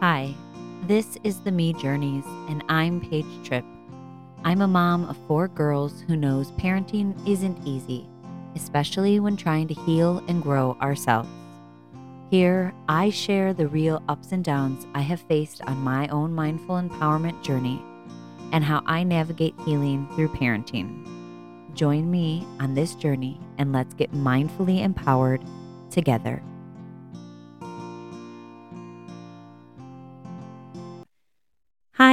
Hi, this is the Me Journeys, and I'm Paige Tripp. I'm a mom of four girls who knows parenting isn't easy, especially when trying to heal and grow ourselves. Here, I share the real ups and downs I have faced on my own mindful empowerment journey and how I navigate healing through parenting. Join me on this journey and let's get mindfully empowered together.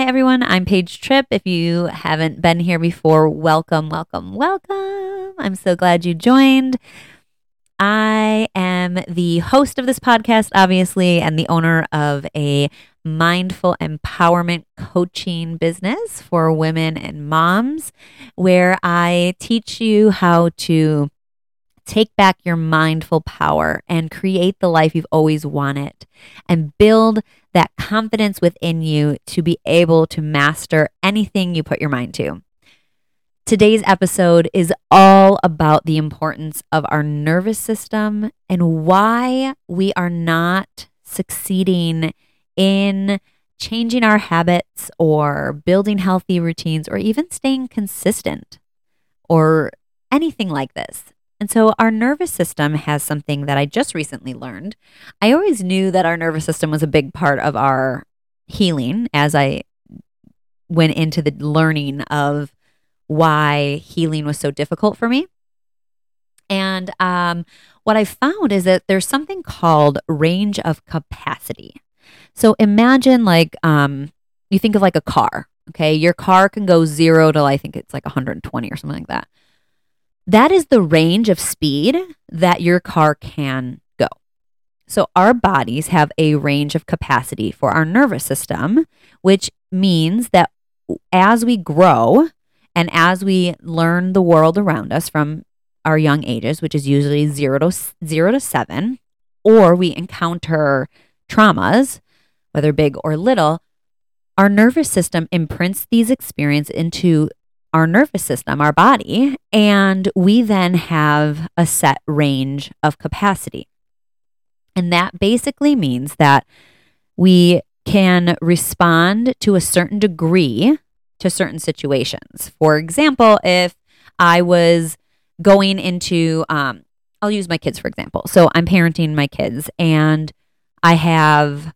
Everyone. I'm Paige Tripp. If you haven't been here before, welcome, welcome, welcome. I'm so glad you joined. I am the host of this podcast, obviously, and the owner of a mindful empowerment coaching business for women and moms, where I teach you how to take back your mindful power and create the life you've always wanted and build that confidence within you to be able to master anything you put your mind to. Today's episode is all about the importance of our nervous system and why we are not succeeding in changing our habits or building healthy routines or even staying consistent or anything like this. And so our nervous system has something that I just recently learned. I always knew that our nervous system was a big part of our healing as I went into the learning of why healing was so difficult for me. And um, what I found is that there's something called range of capacity. So imagine like um, you think of like a car. Okay, your car can go zero to I think it's like 120 or something like that. That is the range of speed that your car can go. So, our bodies have a range of capacity for our nervous system, which means that as we grow and as we learn the world around us from our young ages, which is usually zero to zero to seven, or we encounter traumas, whether big or little, our nervous system imprints these experiences into our nervous system, our body, and we then have a set range of capacity. And that basically means that we can respond to a certain degree to certain situations. For example, if I was going into, um, I'll use my kids for example. So I'm parenting my kids and I have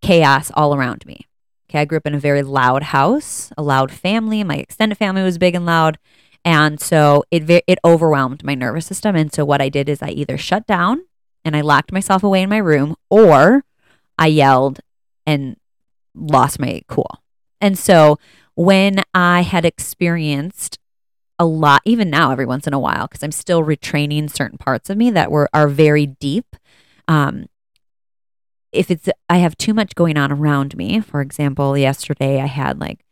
chaos all around me. Okay, I grew up in a very loud house, a loud family. My extended family was big and loud. And so it it overwhelmed my nervous system. And so what I did is I either shut down and I locked myself away in my room or I yelled and lost my cool. And so when I had experienced a lot, even now, every once in a while, because I'm still retraining certain parts of me that were are very deep. Um, if it's I have too much going on around me, for example, yesterday I had like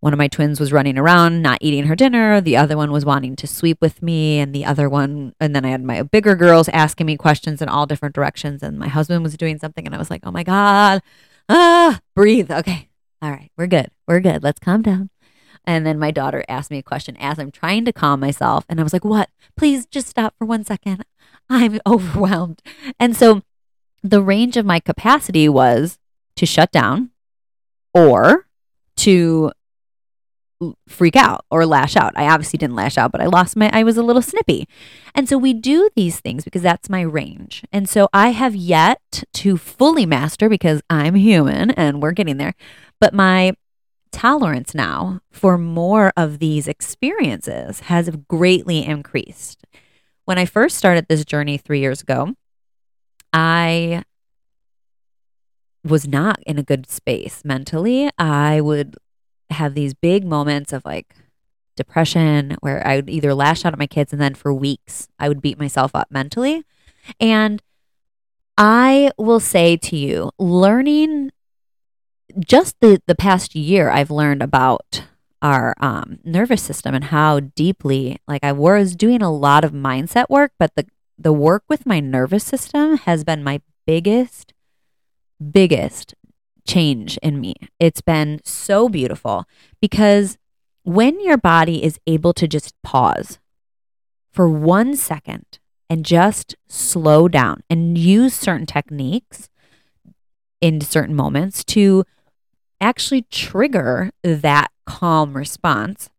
one of my twins was running around not eating her dinner, the other one was wanting to sweep with me and the other one and then I had my bigger girls asking me questions in all different directions and my husband was doing something and I was like, "Oh my god. Ah, breathe. Okay. All right. We're good. We're good. Let's calm down." And then my daughter asked me a question as I'm trying to calm myself and I was like, "What? Please just stop for one second. I'm overwhelmed." And so the range of my capacity was to shut down or to freak out or lash out. I obviously didn't lash out, but I lost my I was a little snippy. And so we do these things because that's my range. And so I have yet to fully master because I'm human and we're getting there. But my tolerance now for more of these experiences has greatly increased. When I first started this journey 3 years ago, I was not in a good space mentally. I would have these big moments of like depression where I would either lash out at my kids and then for weeks I would beat myself up mentally. And I will say to you, learning just the, the past year, I've learned about our um, nervous system and how deeply, like, I was doing a lot of mindset work, but the the work with my nervous system has been my biggest, biggest change in me. It's been so beautiful because when your body is able to just pause for one second and just slow down and use certain techniques, in certain moments to actually trigger that calm response,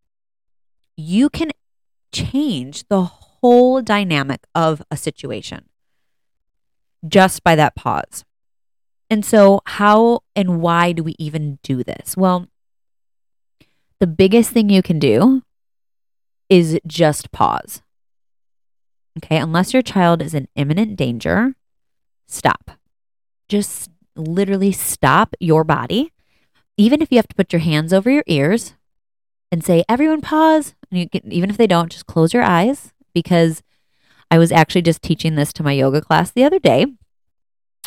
you can change the whole dynamic of a situation just by that pause. And so, how and why do we even do this? Well, the biggest thing you can do is just pause. Okay, unless your child is in imminent danger, stop. Just literally stop your body. Even if you have to put your hands over your ears and say, everyone pause. And you can, even if they don't, just close your eyes because I was actually just teaching this to my yoga class the other day.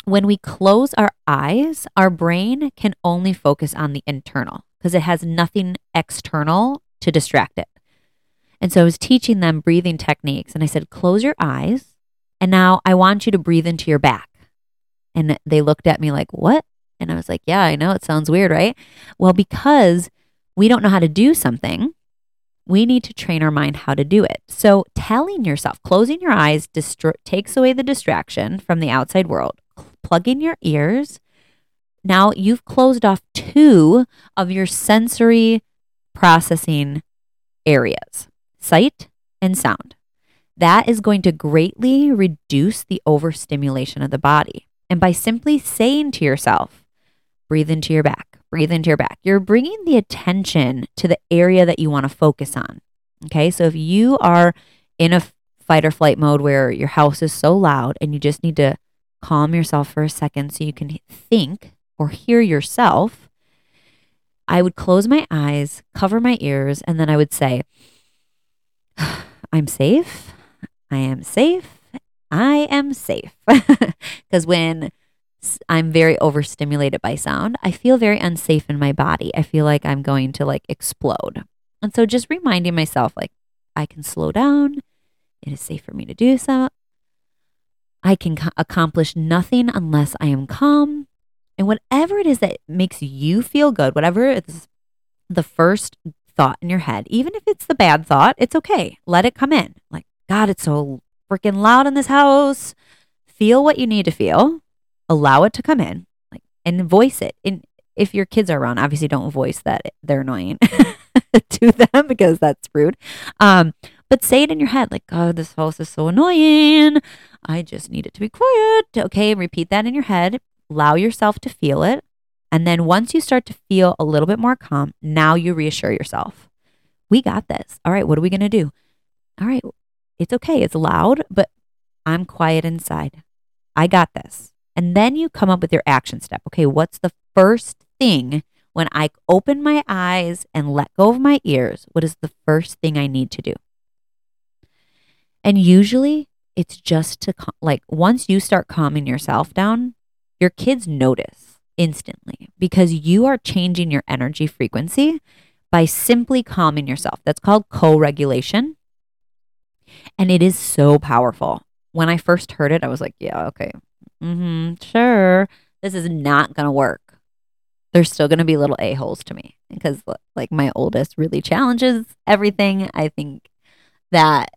When we close our eyes, our brain can only focus on the internal because it has nothing external to distract it. And so I was teaching them breathing techniques and I said, close your eyes. And now I want you to breathe into your back. And they looked at me like, what? And I was like, yeah, I know it sounds weird, right? Well, because we don't know how to do something, we need to train our mind how to do it. So telling yourself, closing your eyes distro- takes away the distraction from the outside world. Plug in your ears. Now you've closed off two of your sensory processing areas sight and sound. That is going to greatly reduce the overstimulation of the body. And by simply saying to yourself, breathe into your back, breathe into your back, you're bringing the attention to the area that you want to focus on. Okay. So if you are in a fight or flight mode where your house is so loud and you just need to calm yourself for a second so you can think or hear yourself, I would close my eyes, cover my ears, and then I would say, I'm safe. I am safe. I am safe. Because when I'm very overstimulated by sound, I feel very unsafe in my body. I feel like I'm going to like explode. And so just reminding myself, like, I can slow down. It is safe for me to do so. I can co- accomplish nothing unless I am calm. And whatever it is that makes you feel good, whatever is the first thought in your head, even if it's the bad thought, it's okay. Let it come in. Like, God, it's so freaking loud in this house. Feel what you need to feel. Allow it to come in, like, and voice it. And if your kids are around, obviously don't voice that they're annoying to them because that's rude. Um, but say it in your head, like, God, this house is so annoying. I just need it to be quiet. Okay, repeat that in your head. Allow yourself to feel it. And then once you start to feel a little bit more calm, now you reassure yourself. We got this. All right, what are we going to do? All right, it's okay. It's loud, but I'm quiet inside. I got this. And then you come up with your action step. Okay, what's the first thing when I open my eyes and let go of my ears? What is the first thing I need to do? And usually it's just to, like, once you start calming yourself down, your kids notice instantly because you are changing your energy frequency by simply calming yourself. That's called co regulation. And it is so powerful. When I first heard it, I was like, yeah, okay, mm-hmm, sure. This is not to work. There's still to be little a-holes to me because, like, my oldest really challenges everything. I think that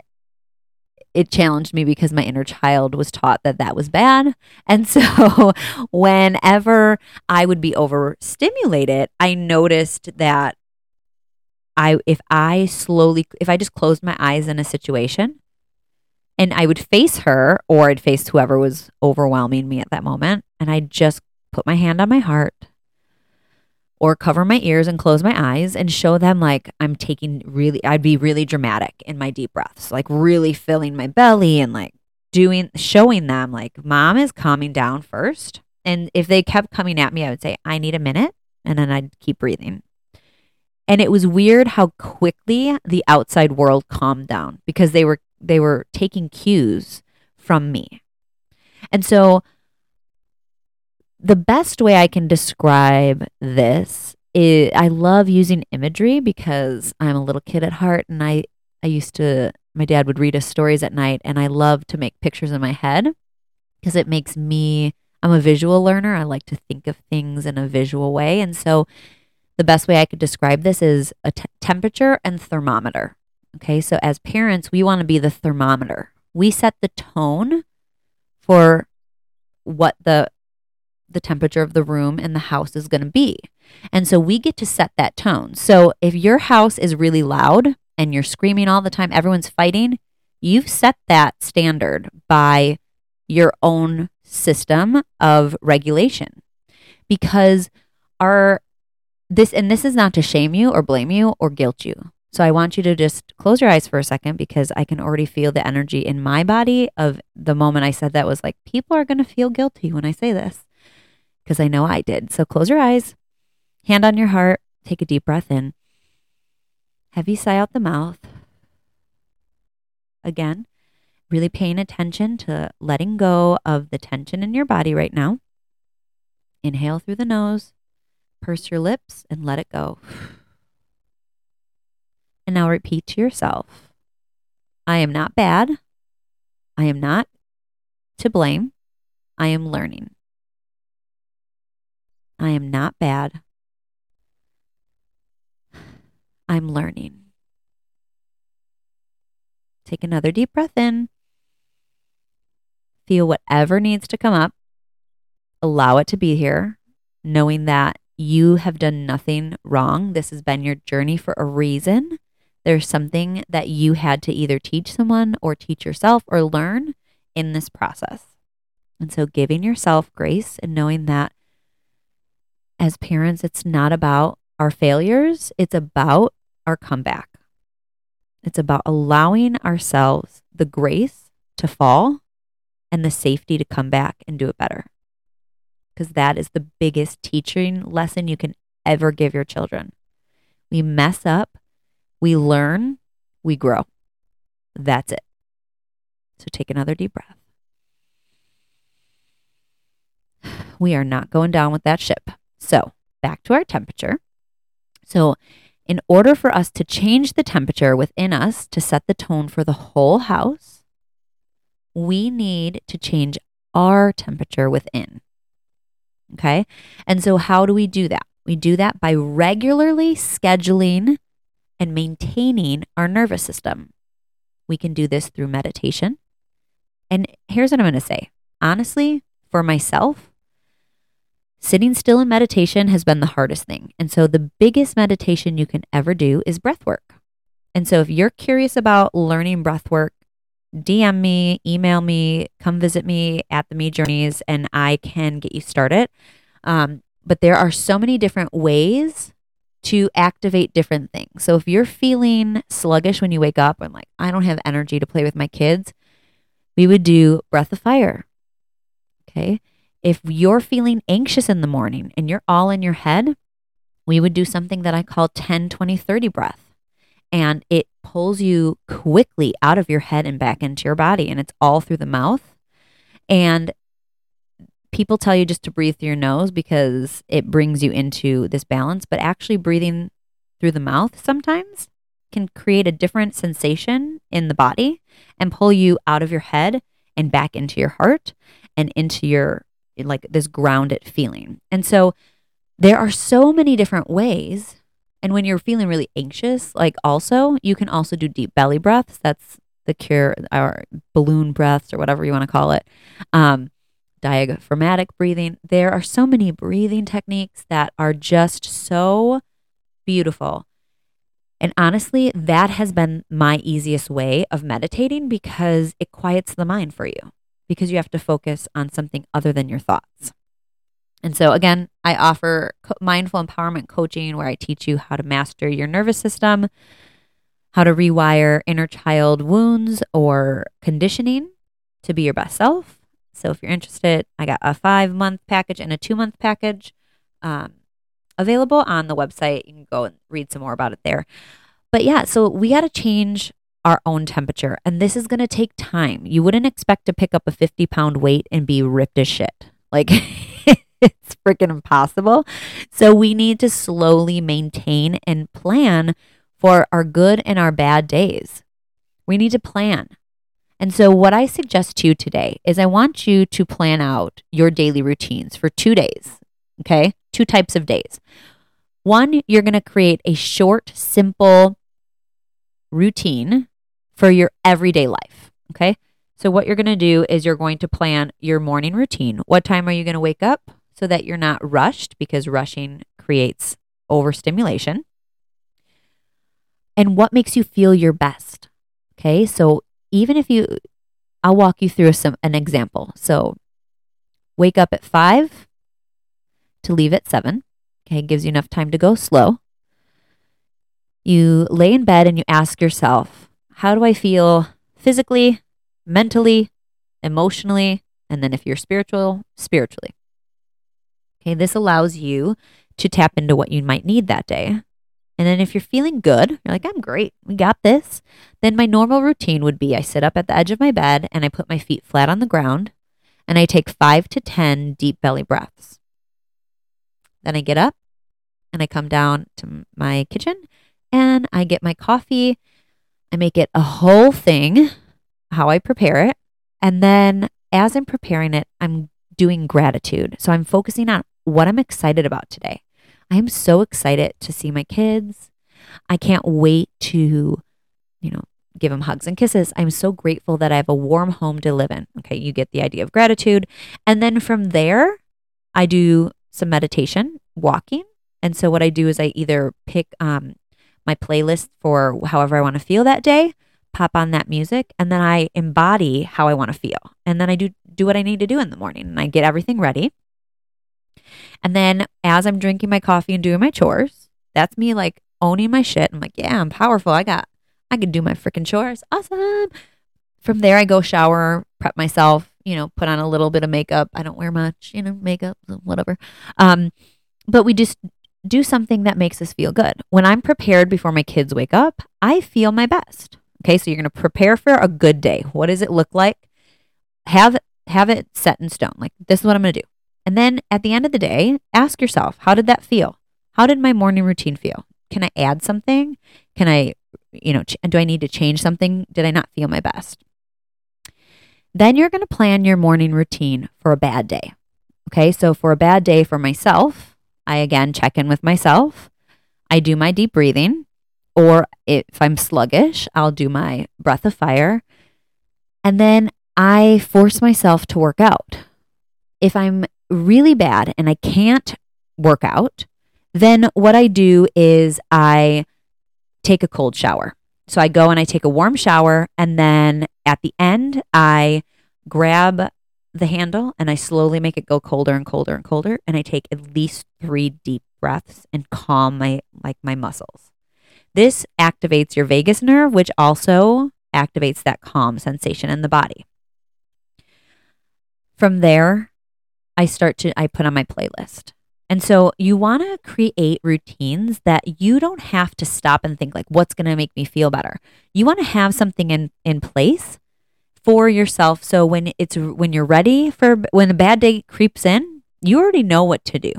it challenged me because my inner child was taught that that was bad. And so whenever I would be overstimulated, I noticed that I if I slowly if I just closed my eyes in a situation and I would face her or I'd face whoever was overwhelming me at that moment and I'd just put my hand on my heart or cover my ears and close my eyes and show them like I'm taking really, I'd be really dramatic in my deep breaths, like really filling my belly and like doing, showing them like mom is calming down first. And if they kept coming at me, I would say, I need a minute. And then I'd keep breathing. And it was weird how quickly the outside world calmed down because they were, they were taking cues from me. And so the best way I can describe this is I love using imagery because I'm a little kid at heart and I, I used to, my dad would read us stories at night and I love to make pictures in my head because it makes me, I'm a visual learner. I like to think of things in a visual way. And so the best way I could describe this is a t- temperature and thermometer. Okay. So as parents, we want to be the thermometer. We set the tone for what the the temperature of the room and the house is going to be. And so we get to set that tone. So if your house is really loud and you're screaming all the time, everyone's fighting, you've set that standard by your own system of regulation. Because our this and this is not to shame you or blame you or guilt you. So I want you to just close your eyes for a second because I can already feel the energy in my body of the moment I said that was like people are going to feel guilty when I say this because I know I did. So close your eyes, hand on your heart, take a deep breath in. Heavy sigh out the mouth. Again, really paying attention to letting go of the tension in your body right now. Inhale through the nose, purse your lips, and let it go. And now repeat to yourself I am not bad. I am not to blame. I am learning. I am not bad. I'm learning. Take another deep breath in. Feel whatever needs to come up. Allow it to be here, knowing that you have done nothing wrong. This has been your journey for a reason. There's something that you had to either teach someone or teach yourself or learn in this process. And so, giving yourself grace and knowing that as parents, it's not about our failures, it's about our comeback. It's about allowing ourselves the grace to fall and the safety to come back and do it better. Because that is the biggest teaching lesson you can ever give your children. We mess up, we learn, we grow. That's it. So take another deep breath. We are not going down with that ship. So back to our temperature. So, in order for us to change the temperature within us to set the tone for the whole house, we need to change our temperature within. Okay. And so, how do we do that? We do that by regularly scheduling and maintaining our nervous system. We can do this through meditation. And here's what I'm going to say honestly, for myself, Sitting still in meditation has been the hardest thing. And so the biggest meditation you can ever do is breath work. And so if you're curious about learning breath work, DM me, email me, come visit me at the Me Journeys, and I can get you started. Um, but there are so many different ways to activate different things. So if you're feeling sluggish when you wake up and like, I don't have energy to play with my kids, we would do breath of fire. Okay. If you're feeling anxious in the morning and you're all in your head, we would do something that I call 10, 20, 30 breath. And it pulls you quickly out of your head and back into your body. And it's all through the mouth. And people tell you just to breathe through your nose because it brings you into this balance. But actually, breathing through the mouth sometimes can create a different sensation in the body and pull you out of your head and back into your heart and into your like this grounded feeling. And so there are so many different ways. And when you're feeling really anxious, like also, you can also do deep belly breaths. That's the cure, or balloon breaths, or whatever you want to call it. Um, diaphragmatic breathing. There are so many breathing techniques that are just so beautiful. And honestly, that has been my easiest way of meditating because it quiets the mind for you because you have to focus on something other than your thoughts. And so, again, I offer mindful empowerment coaching where I teach you how to master your nervous system, how to rewire inner child wounds or conditioning to be your best self. So, if you're interested, I got a five month package and a two month package um, available on the website. You can go and read some more about it there. But yeah, so we got to change our own temperature. And this is going to take time. You wouldn't expect to pick up a 50 pound weight and be ripped as shit. Like, it's freaking impossible. So, we need to slowly maintain and plan for our good and our bad days. We need to plan. And so, what I suggest to you today is I want you to plan out your daily routines for two days. Okay. Two types of days. One, you're going to create a short, simple routine for your everyday life. Okay. So, what you're going to do is you're going to plan your morning routine. What time are you going to wake up? so that you're not rushed because rushing creates overstimulation. And what makes you feel your best? Okay, so even if you, I'll walk you through some an example. So wake up at five to leave at seven. Okay, gives you enough time to go slow. You lay in bed and you ask yourself, how do I feel physically, mentally, emotionally, and then if you're spiritual, spiritually. Okay, this allows you to tap into what you might need that day. And then if you're feeling good, you're like, I'm great, we got this. Then my normal routine would be I sit up at the edge of my bed and I put my feet flat on the ground and I take five to 10 deep belly breaths. Then I get up and I come down to my kitchen and I get my coffee. I make it a whole thing, how I prepare it. And then as I'm preparing it, I'm doing gratitude. So I'm focusing on what I'm excited about today. I am so excited to see my kids. I can't wait to, you know, give them hugs and kisses. I'm so grateful that I have a warm home to live in. Okay, you get the idea of gratitude. And then from there, I do some meditation, walking. And so what I do is I either pick um, my playlist for however I want to feel that day, pop on that music, and then I embody how I want to feel. And then I do do what I need to do in the morning and I get everything ready. And then as I'm drinking my coffee and doing my chores, that's me like owning my shit. I'm like, yeah, I'm powerful. I got, I can do my freaking chores. Awesome. From there, I go shower, prep myself, you know, put on a little bit of makeup. I don't wear much, you know, makeup, whatever. Um, but we just do something that makes us feel good. When I'm prepared before my kids wake up, I feel my best. Okay, so you're going to prepare for a good day. What does it look like? Have have it set in stone. Like this is what I'm going to do. And then at the end of the day, ask yourself, how did that feel? How did my morning routine feel? Can I add something? Can I, you know, ch- do I need to change something? Did I not feel my best? Then you're going to plan your morning routine for a bad day. Okay, so for a bad day for myself, I again check in with myself. I do my deep breathing, or if I'm sluggish, I'll do my breath of fire. And then I force myself to work out. If I'm really bad and I can't work out, then what I do is I take a cold shower. So I go and I take a warm shower, and then at the end, I grab the handle and I slowly make it go colder and colder and colder. And I take at least three deep breaths and calm my like my muscles. This activates your vagus nerve, which also activates that calm sensation in the body. From there, I start to I put on my playlist. And so you want to create routines that you don't have to stop and think like what's going to make me feel better. You want to have something in in place for yourself so when it's when you're ready for when a bad day creeps in, you already know what to do.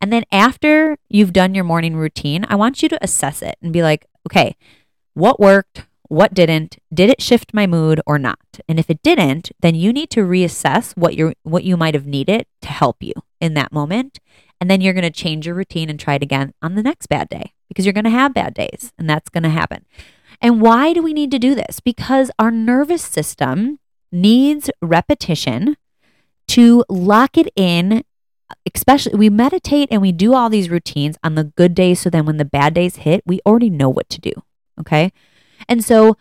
And then after you've done your morning routine, I want you to assess it and be like, okay, what worked? What didn't did it shift my mood or not? And if it didn't then you need to reassess what you what you might have needed to help you in that moment. And then you're going to change your routine and try it again on the next bad day because you're going to have bad days and that's going to happen. And why do we need to do this? Because our nervous system needs repetition to lock it in especially we meditate and we do all these routines on the good days. So then when the bad days hit we already know what to do okay and so,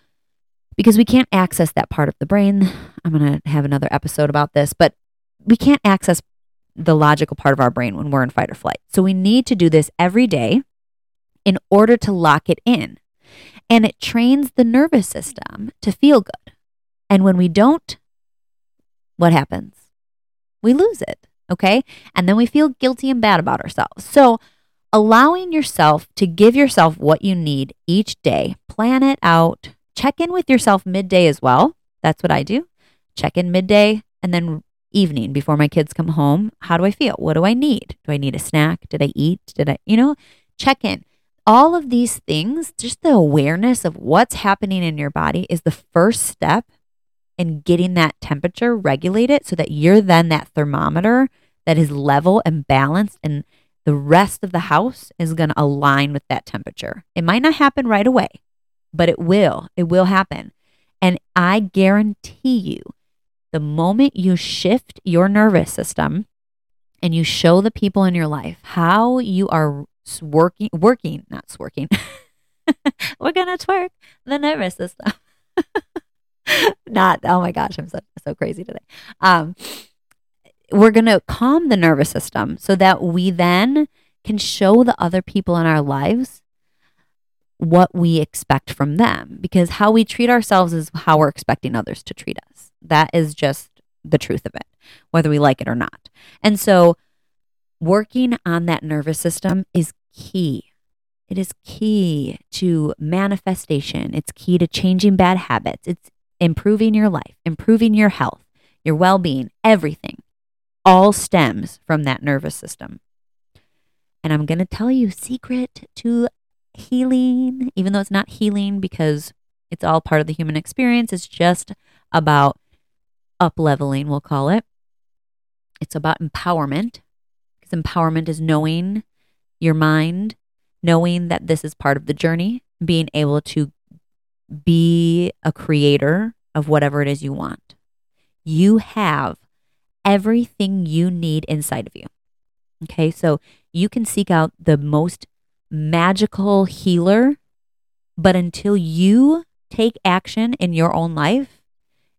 because we can't access that part of the brain, I'm going to have another episode about this, but we can't access the logical part of our brain when we're in fight or flight. So we need to do this every day in order to lock it in. And it trains the nervous system to feel good. And when we don't, what happens? We lose it. Okay. And then we feel guilty and bad about ourselves. So allowing yourself to give yourself what you need each day, plan it out, check in with yourself midday as well. That's what I do. Check in midday and then evening before my kids come home. How do I feel? What do I need? Do I need a snack? Did I eat? Did I, you know, check in. All of these things, just the awareness of what's happening in your body is the first step in getting that temperature regulated so that you're then that thermometer that is level and balanced and the rest of the house is going to align with that temperature. It might not happen right away, but it will. It will happen. And I guarantee you, the moment you shift your nervous system and you show the people in your life how you are working, working, not sworking. We're going to twerk the nervous system. not, oh my gosh, I'm so, so crazy today. Um, we're going to calm the nervous system so that we then can show the other people in our lives what we expect from them because how we treat ourselves is how we're expecting others to treat us. That is just the truth of it, whether we like it or not. And so, working on that nervous system is key. It is key to manifestation. It's key to changing bad habits. It's improving your life, improving your health, your well being, everything all stems from that nervous system. And I'm going to tell you secret to healing, even though it's not healing because it's all part of the human experience. It's just about up leveling, we'll call it. It's about empowerment because empowerment is knowing your mind, knowing that this is part of the journey, being able to be a creator of whatever it is you want. You have everything you need inside of you. Okay, so you can seek out the most magical healer, but until you take action in your own life,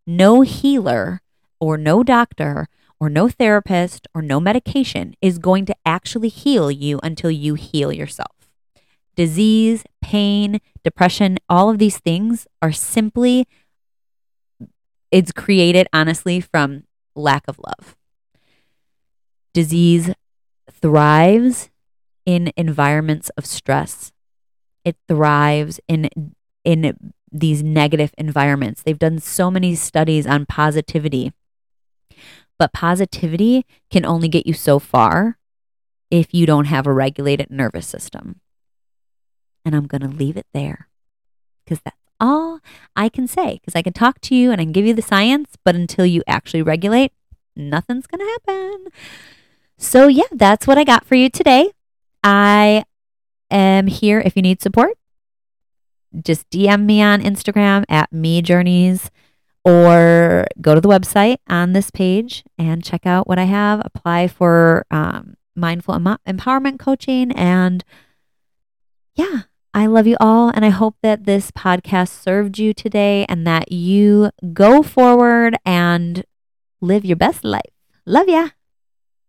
no healer or no doctor or no therapist or no medication is going to actually heal you until you heal yourself. Disease, pain, depression, all of these things are simply, it's created honestly from lack of love. Disease thrives in environments of stress. It thrives in in these negative environments. They've done so many studies on positivity. But positivity can only get you so far if you don't have a regulated nervous system. And I'm going to leave it there because that's all I can say. Because I can talk to you and I can give you the science, but until you actually regulate, nothing's going to happen. So, yeah, that's what I got for you today. I am here if you need support. Just DM me on Instagram at me journeys or go to the website on this page and check out what I have. Apply for um, mindful em- empowerment coaching. And yeah, I love you all. And I hope that this podcast served you today and that you go forward and live your best life. Love ya.